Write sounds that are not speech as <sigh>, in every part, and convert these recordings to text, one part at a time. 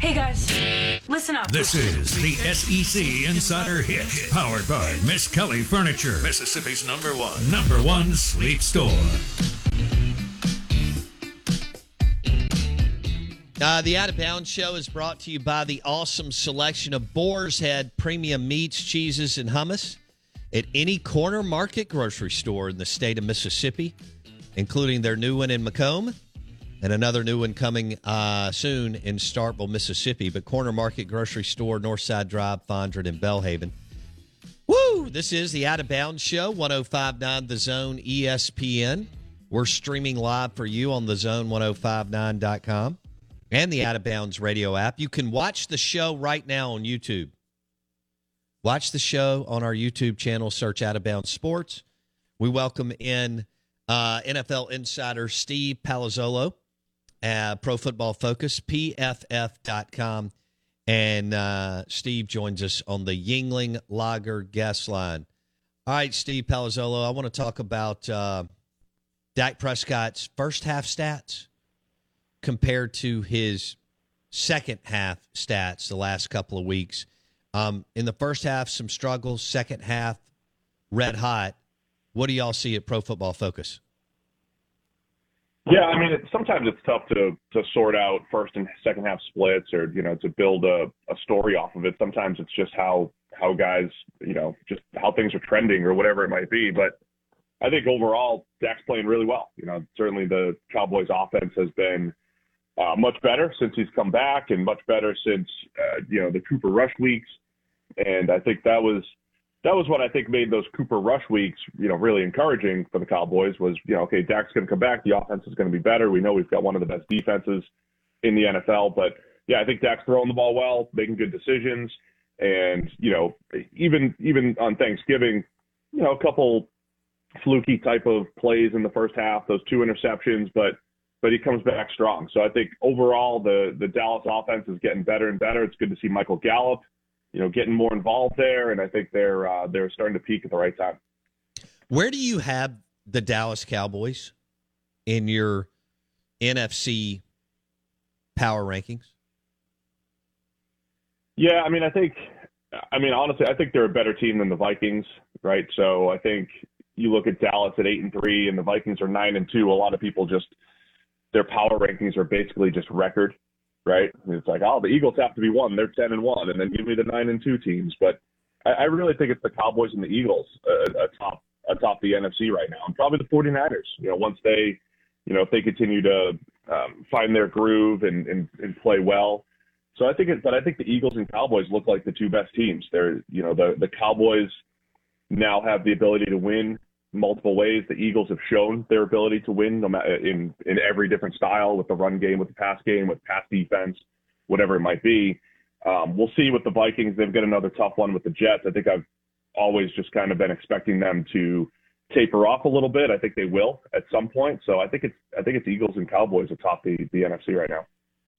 Hey guys, listen up. This is the SEC Insider Hit, powered by Miskelly Furniture, Mississippi's number one. number one sleep store. Uh, the Out of Bounds Show is brought to you by the awesome selection of Boar's Head premium meats, cheeses, and hummus at any corner market grocery store in the state of Mississippi, including their new one in McComb and another new one coming uh, soon in Starkville, Mississippi. But Corner Market Grocery Store, Northside Drive, Fondren, and Belhaven. Woo! This is the Out of Bounds Show, 1059 The Zone ESPN. We're streaming live for you on the zone1059.com and the Out of Bounds radio app. You can watch the show right now on YouTube. Watch the show on our YouTube channel, search Out of Bounds Sports. We welcome in uh, NFL insider Steve Palazzolo, uh, Pro Football Focus, PFF.com. And uh, Steve joins us on the Yuengling Lager guest line. All right, Steve Palazzolo, I want to talk about uh, Dak Prescott's first half stats compared to his second half stats the last couple of weeks. Um, in the first half, some struggles. Second half, red hot. What do y'all see at Pro Football Focus? Yeah, I mean, it, sometimes it's tough to to sort out first and second half splits, or you know, to build a, a story off of it. Sometimes it's just how how guys, you know, just how things are trending or whatever it might be. But I think overall, Dak's playing really well. You know, certainly the Cowboys' offense has been uh, much better since he's come back, and much better since uh, you know the Cooper Rush weeks. And I think that was that was what I think made those Cooper Rush weeks, you know, really encouraging for the Cowboys. Was you know, okay, Dak's going to come back, the offense is going to be better. We know we've got one of the best defenses in the NFL, but yeah, I think Dak's throwing the ball well, making good decisions, and you know, even even on Thanksgiving, you know, a couple fluky type of plays in the first half, those two interceptions, but but he comes back strong. So I think overall the the Dallas offense is getting better and better. It's good to see Michael Gallup, you know, getting more involved there, and I think they're uh, they're starting to peak at the right time. Where do you have the Dallas Cowboys in your NFC power rankings? Yeah, I mean, I think, I mean, honestly, I think they're a better team than the Vikings, right? So I think you look at Dallas at eight and three, and the Vikings are nine and two. A lot of people just their power rankings are basically just record, right? It's like, oh, the Eagles have to be one; they're ten and one, and then give me the nine and two teams. But I, I really think it's the Cowboys and the Eagles uh, atop atop the NFC right now, and probably the 49ers. You know, once they, you know, if they continue to um, find their groove and, and and play well. So I think it, but I think the Eagles and Cowboys look like the two best teams. They're, you know, the the Cowboys now have the ability to win multiple ways. The Eagles have shown their ability to win in in every different style with the run game, with the pass game, with pass defense, whatever it might be. Um, we'll see with the Vikings. They've got another tough one with the Jets. I think I've always just kind of been expecting them to taper off a little bit. I think they will at some point. So I think it's I think it's Eagles and Cowboys atop the the NFC right now.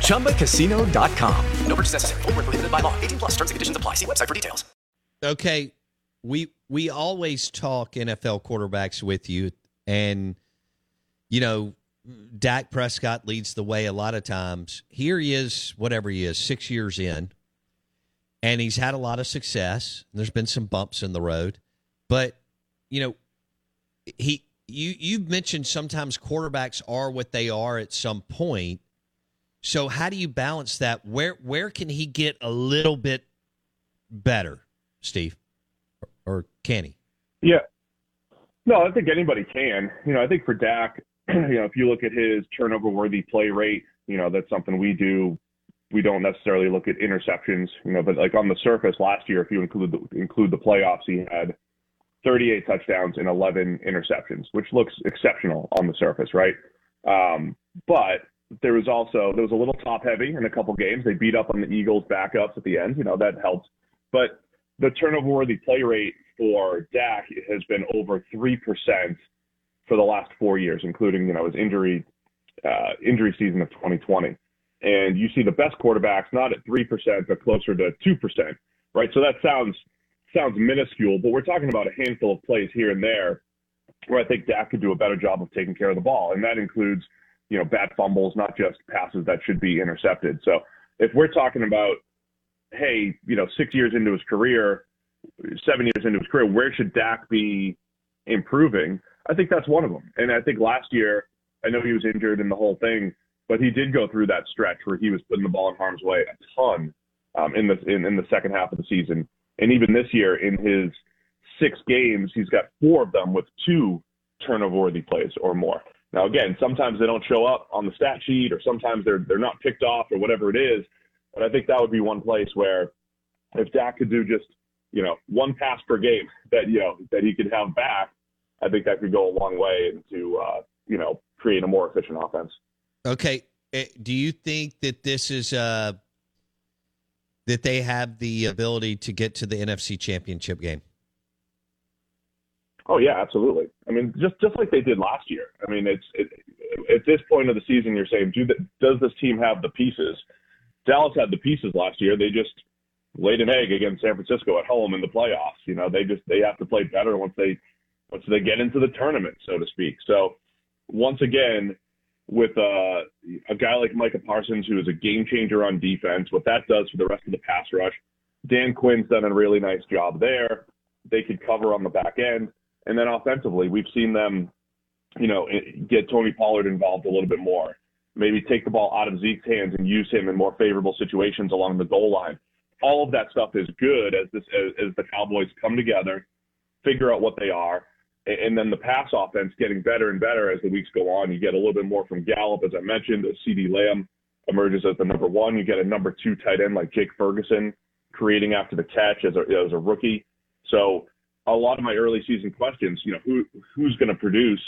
ChumbaCasino.com. No purchase necessary. Full prohibited by law. 18 plus terms and conditions apply. See website for details. Okay. We we always talk NFL quarterbacks with you, and you know, Dak Prescott leads the way a lot of times. Here he is, whatever he is, six years in, and he's had a lot of success. There's been some bumps in the road, but you know, he you you've mentioned sometimes quarterbacks are what they are at some point. So how do you balance that? Where where can he get a little bit better, Steve, or, can he? Yeah, no, I think anybody can. You know, I think for Dak, <clears throat> you know, if you look at his turnover worthy play rate, you know, that's something we do. We don't necessarily look at interceptions, you know, but like on the surface last year, if you include the, include the playoffs, he had 38 touchdowns and 11 interceptions, which looks exceptional on the surface, right? Um, but there was also there was a little top heavy in a couple games. They beat up on the Eagles backups at the end, you know, that helped. But the turnover worthy play rate for Dak has been over three percent for the last four years, including you know his injury uh, injury season of 2020. And you see the best quarterbacks not at three percent, but closer to two percent, right? So that sounds sounds minuscule, but we're talking about a handful of plays here and there where I think Dak could do a better job of taking care of the ball, and that includes you know bad fumbles, not just passes that should be intercepted. So if we're talking about hey, you know, six years into his career, seven years into his career, where should Dak be improving? I think that's one of them. And I think last year, I know he was injured in the whole thing, but he did go through that stretch where he was putting the ball in harm's way a ton um, in the in, in the second half of the season. And even this year, in his six games, he's got four of them with two turnover-worthy plays or more. Now, again, sometimes they don't show up on the stat sheet, or sometimes they're they're not picked off, or whatever it is. But I think that would be one place where if Dak could do just you know one pass per game <laughs> that you know that he could have back, I think that could go a long way into uh, you know create a more efficient offense. Okay, do you think that this is uh, that they have the ability to get to the NFC Championship game? Oh yeah, absolutely. I mean, just just like they did last year. I mean, it's it, at this point of the season, you're saying, do does this team have the pieces? Dallas had the pieces last year. They just laid an egg against San Francisco at home in the playoffs. You know, they just they have to play better once they once they get into the tournament, so to speak. So once again, with uh, a guy like Micah Parsons, who is a game changer on defense, what that does for the rest of the pass rush, Dan Quinn's done a really nice job there. They could cover on the back end, and then offensively, we've seen them, you know, get Tony Pollard involved a little bit more. Maybe take the ball out of Zeke's hands and use him in more favorable situations along the goal line. All of that stuff is good as this as, as the Cowboys come together, figure out what they are, and then the pass offense getting better and better as the weeks go on. You get a little bit more from Gallup, as I mentioned. CeeDee Lamb emerges as the number one. You get a number two tight end like Jake Ferguson creating after the catch as a, as a rookie. So a lot of my early season questions, you know, who who's going to produce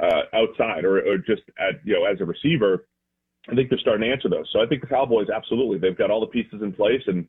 uh, outside or, or just at you know as a receiver, I think they're starting to answer those. So I think the Cowboys absolutely they've got all the pieces in place and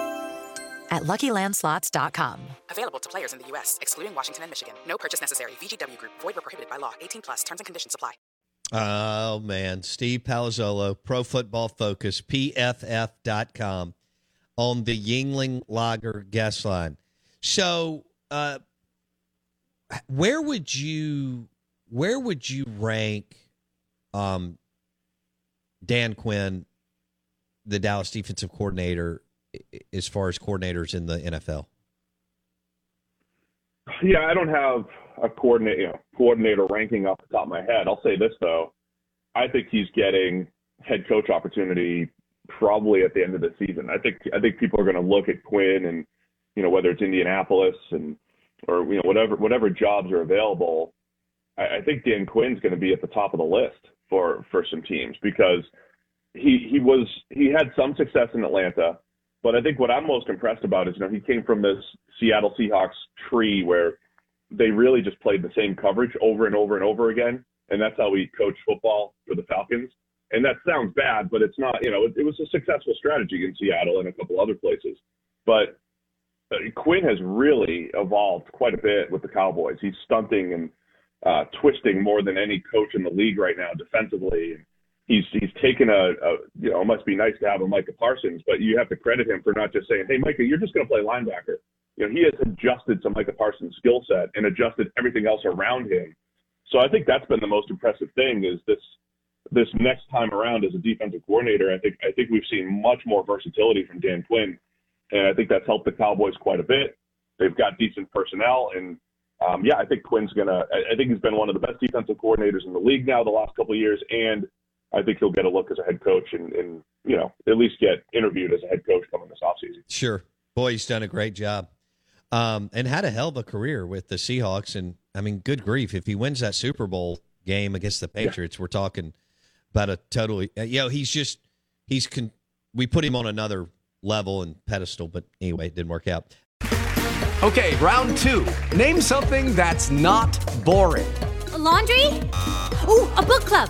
at LuckyLandSlots.com. Available to players in the U.S., excluding Washington and Michigan. No purchase necessary. VGW Group. Void where prohibited by law. 18 plus. Terms and conditions apply. Oh, man. Steve Palazzolo, Pro Football Focus, PFF.com on the Yuengling Lager guest line. So, uh, where would you where would you rank um, Dan Quinn, the Dallas defensive coordinator, as far as coordinators in the NFL? Yeah, I don't have a coordinate, you know, coordinator ranking off the top of my head. I'll say this though, I think he's getting head coach opportunity probably at the end of the season. I think I think people are going to look at Quinn and you know whether it's Indianapolis and or you know whatever whatever jobs are available. I, I think Dan Quinn's going to be at the top of the list for for some teams because he he was he had some success in Atlanta. But I think what I'm most impressed about is, you know, he came from this Seattle Seahawks tree where they really just played the same coverage over and over and over again. And that's how we coach football for the Falcons. And that sounds bad, but it's not, you know, it, it was a successful strategy in Seattle and a couple other places. But uh, Quinn has really evolved quite a bit with the Cowboys. He's stunting and uh, twisting more than any coach in the league right now defensively. He's he's taken a, a you know it must be nice to have a Micah Parsons, but you have to credit him for not just saying, hey Micah, you're just going to play linebacker. You know he has adjusted to Micah Parsons' skill set and adjusted everything else around him. So I think that's been the most impressive thing is this this next time around as a defensive coordinator. I think I think we've seen much more versatility from Dan Quinn, and I think that's helped the Cowboys quite a bit. They've got decent personnel, and um, yeah, I think Quinn's gonna. I, I think he's been one of the best defensive coordinators in the league now the last couple of years, and I think he'll get a look as a head coach and, and you know at least get interviewed as a head coach coming this offseason. Sure, boy, he's done a great job, um, and had a hell of a career with the Seahawks. And I mean, good grief, if he wins that Super Bowl game against the Patriots, yeah. we're talking about a totally. Uh, you know, he's just he's con- we put him on another level and pedestal, but anyway, it didn't work out. Okay, round two. Name something that's not boring. A laundry. Ooh, a book club